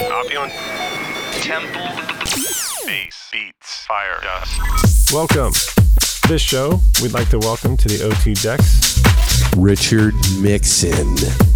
Opulent temple beats fire dust. Welcome. This show, we'd like to welcome to the OT Decks Richard Mixon.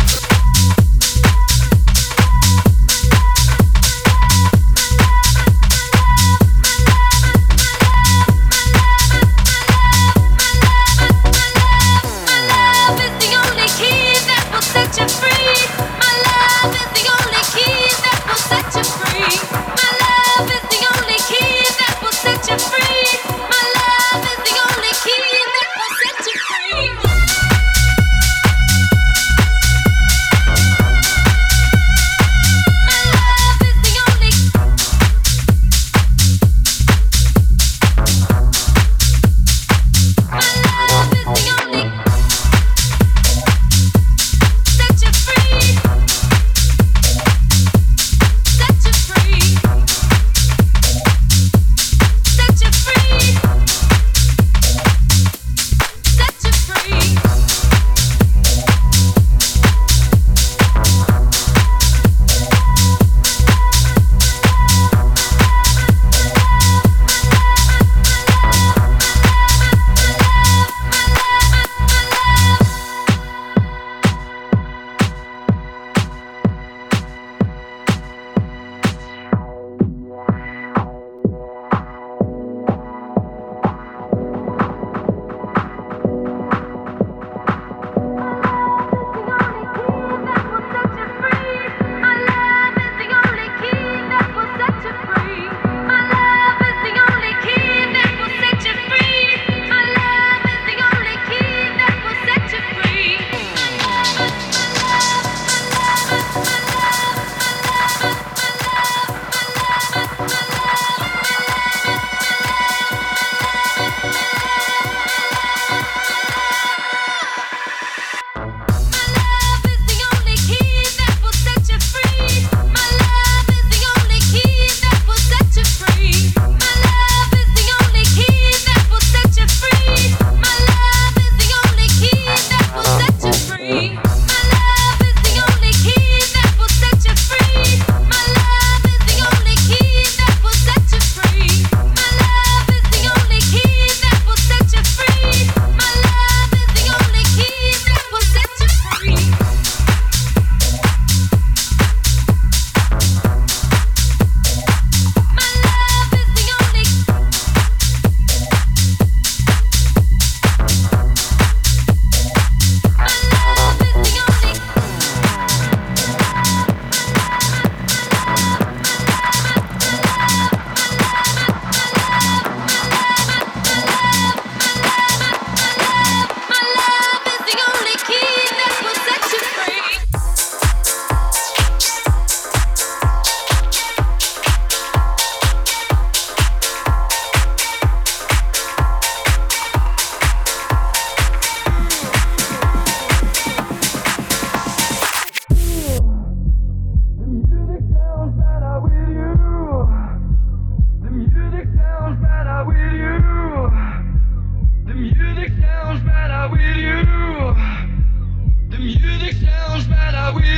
we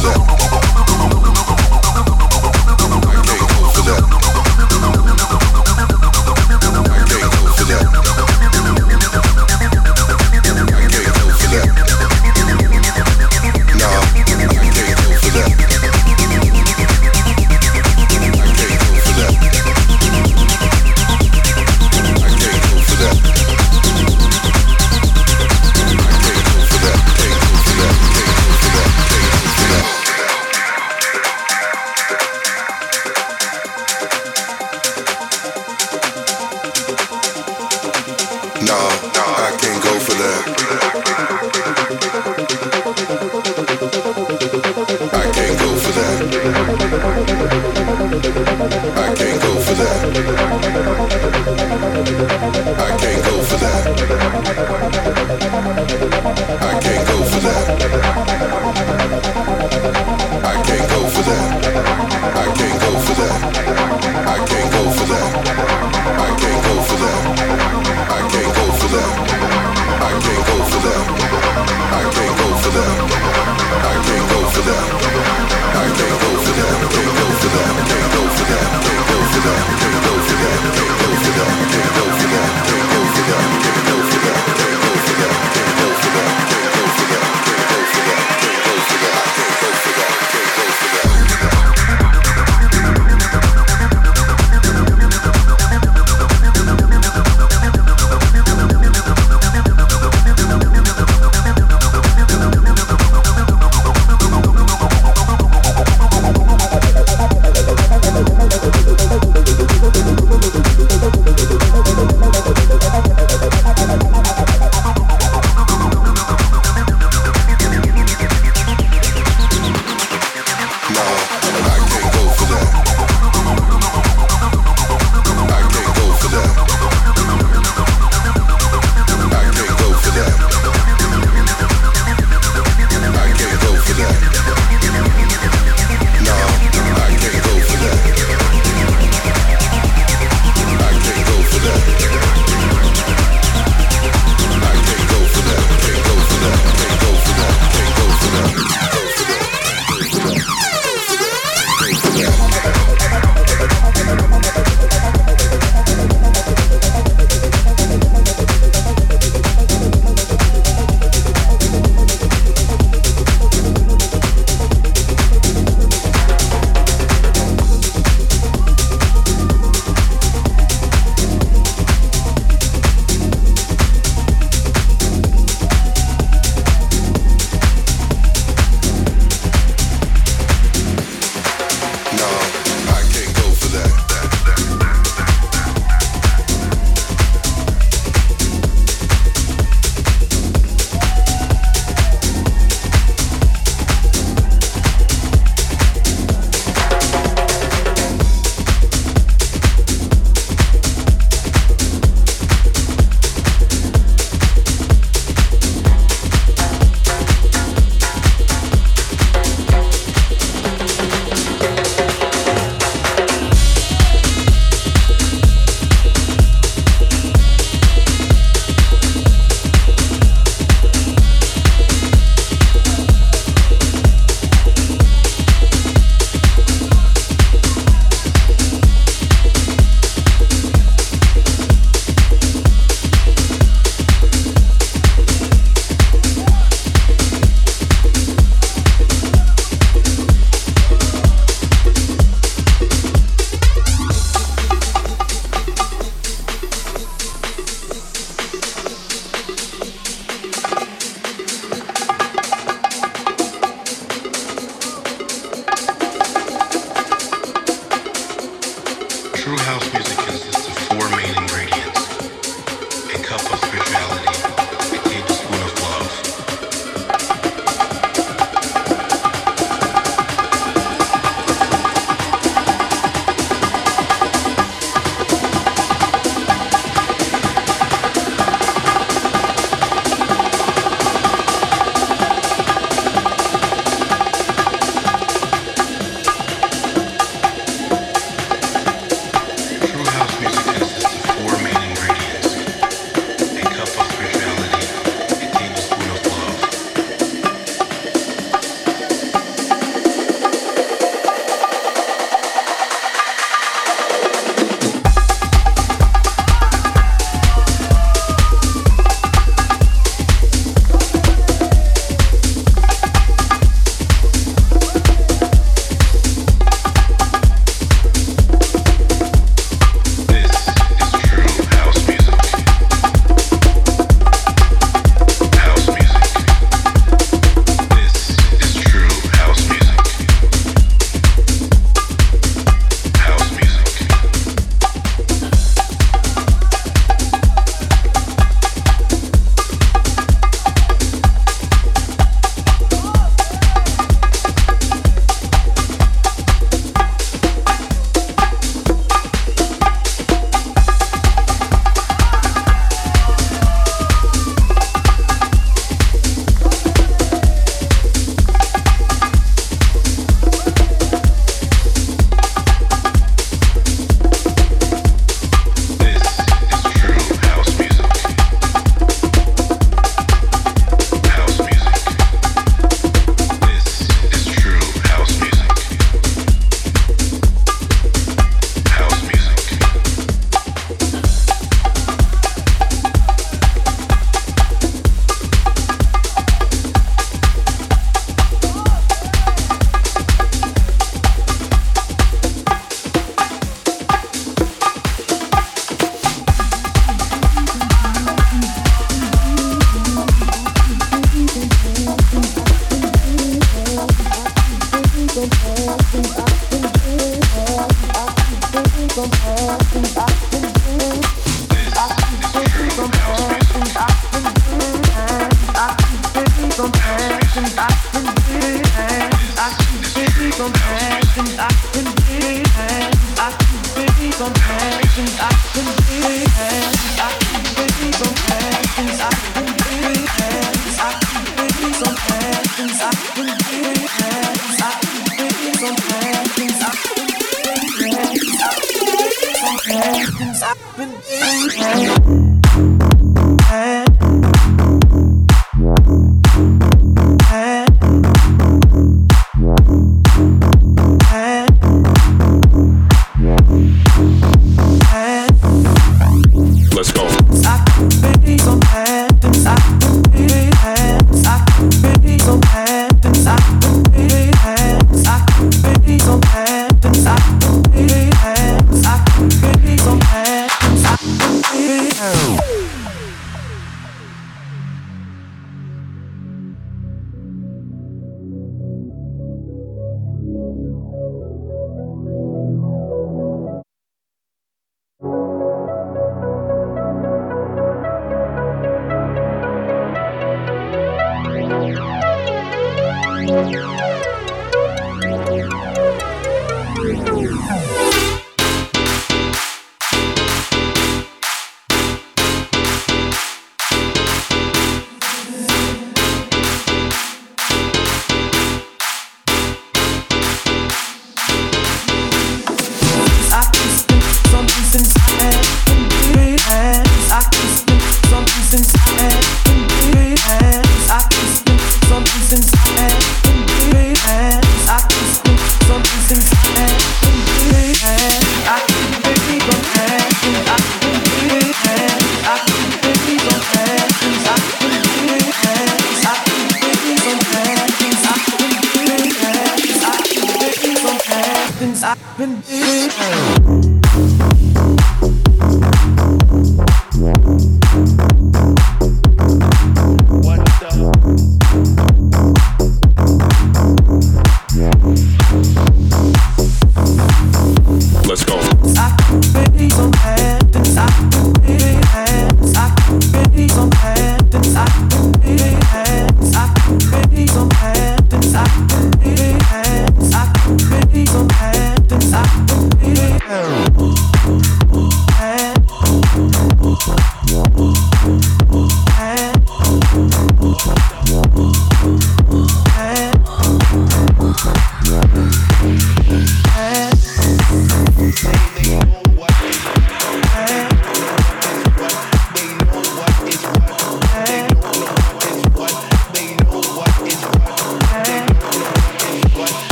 step.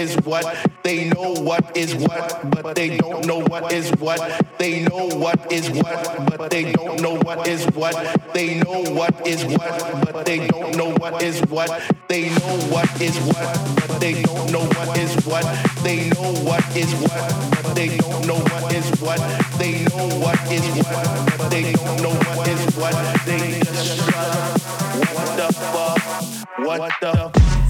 is what. They know what is what, but they don't know what is what. They know what is what, but they don't know what is what. They know what is what, but they don't know what is what. They know what is what, but they don't know what is what. They know what is what, but they don't know what is what. They know what is what, but they don't know what is what. They just. What the fuck? What the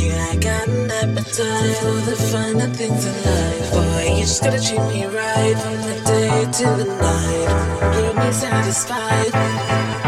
Yeah, I got an appetite for the finer things in life. Boy, you just gotta treat me right from the day till the night. Get me satisfied.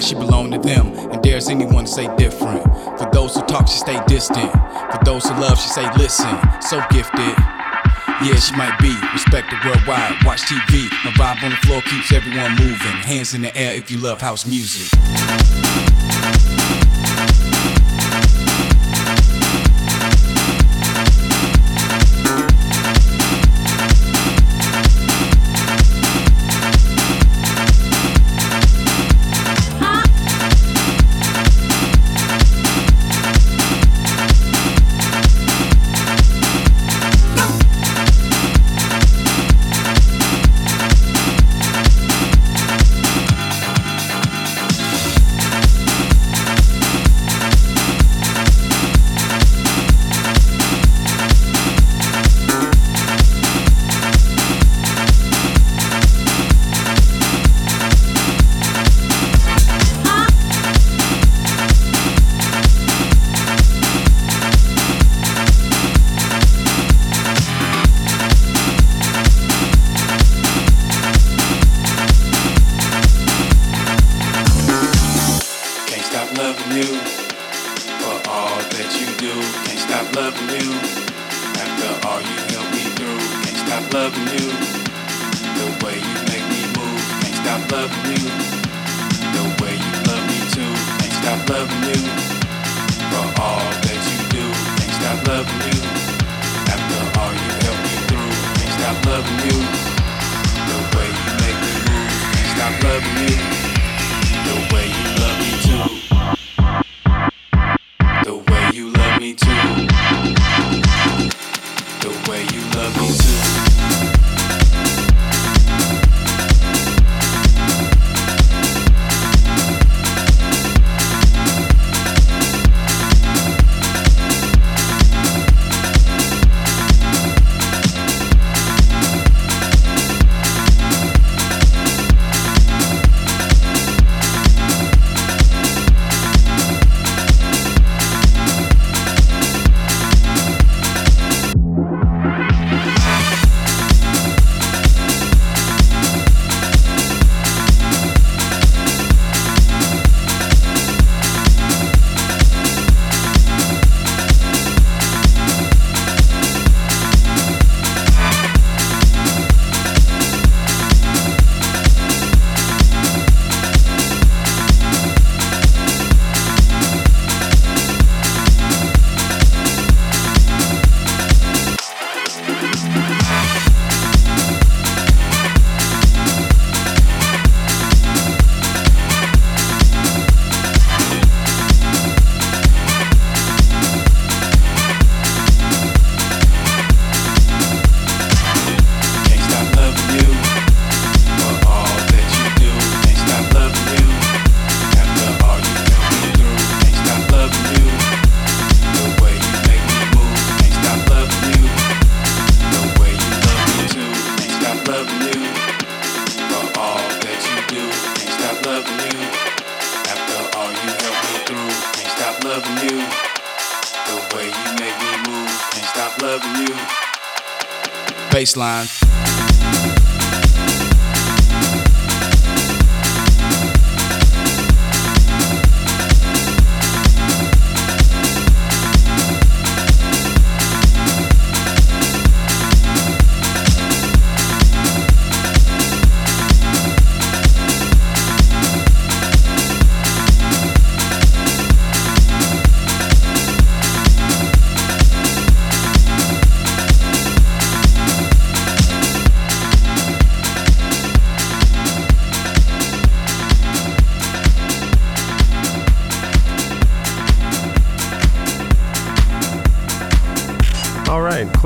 now she belong to them, and dares anyone to say different. For those who talk, she stay distant. For those who love, she say listen. So gifted. Yeah, she might be respected worldwide. Watch TV. My vibe on the floor keeps everyone moving. Hands in the air if you love house music.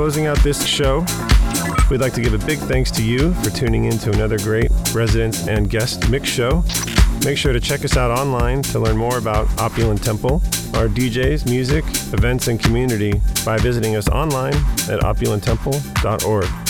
closing out this show, we'd like to give a big thanks to you for tuning in to another great resident and guest mix show. Make sure to check us out online to learn more about Opulent Temple, our DJs, music, events, and community by visiting us online at opulenttemple.org.